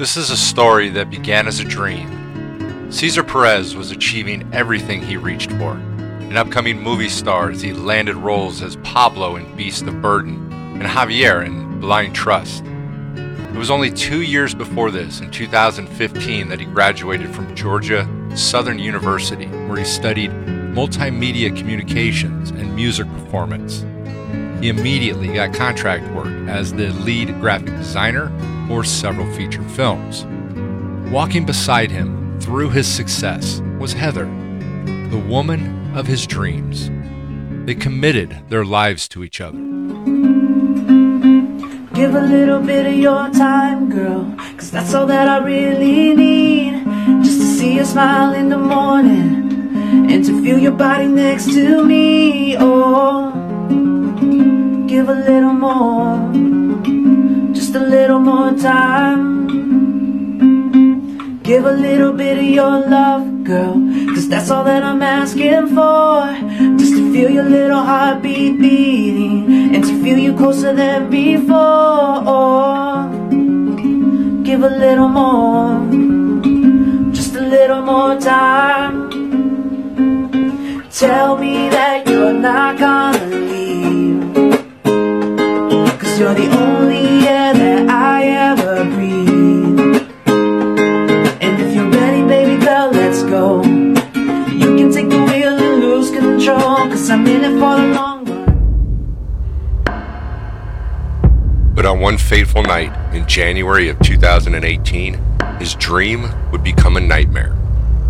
This is a story that began as a dream. Cesar Perez was achieving everything he reached for. An upcoming movie star as he landed roles as Pablo in Beast of Burden and Javier in Blind Trust. It was only two years before this, in 2015, that he graduated from Georgia Southern University, where he studied multimedia communications and music performance. He immediately got contract work as the lead graphic designer for several feature films. Walking beside him through his success was Heather, the woman of his dreams. They committed their lives to each other. Give a little bit of your time, girl, cause that's all that I really need. Just to see you smile in the morning and to feel your body next to me. Oh give a little more, just a little more time. Give a little bit of your love, girl, cause that's all that I'm asking for. Just to feel your little heartbeat beating and to feel you closer than before. Give a little more, just a little more time. Tell me that on one fateful night in January of 2018, his dream would become a nightmare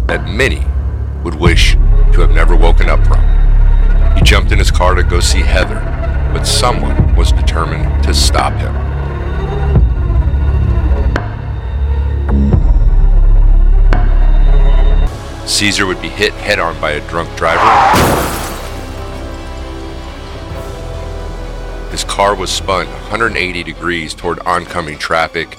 that many would wish to have never woken up from. He jumped in his car to go see Heather, but someone was determined to stop him. Caesar would be hit head on by a drunk driver. Car was spun 180 degrees toward oncoming traffic,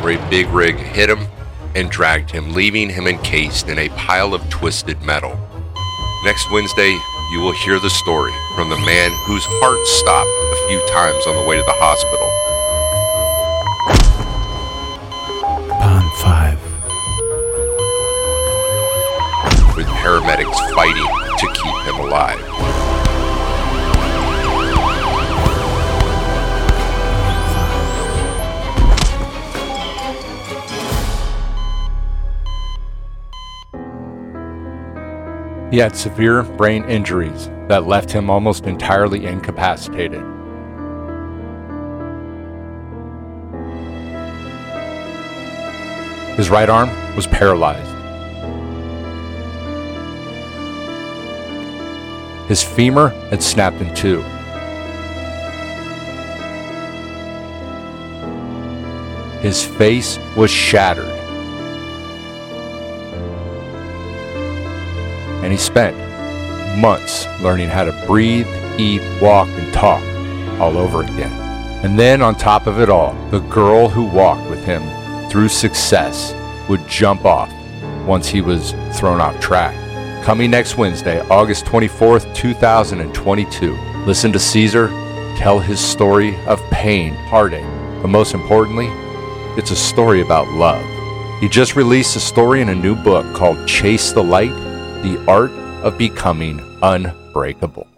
where a big rig hit him and dragged him, leaving him encased in a pile of twisted metal. Next Wednesday, you will hear the story from the man whose heart stopped a few times on the way to the hospital. Pond 5. With paramedics fighting to keep him alive. He had severe brain injuries that left him almost entirely incapacitated. His right arm was paralyzed. His femur had snapped in two. His face was shattered. He spent months learning how to breathe, eat, walk, and talk all over again. And then, on top of it all, the girl who walked with him through success would jump off once he was thrown off track. Coming next Wednesday, August 24th, 2022, listen to Caesar tell his story of pain, heartache, but most importantly, it's a story about love. He just released a story in a new book called Chase the Light the Art of Becoming Unbreakable.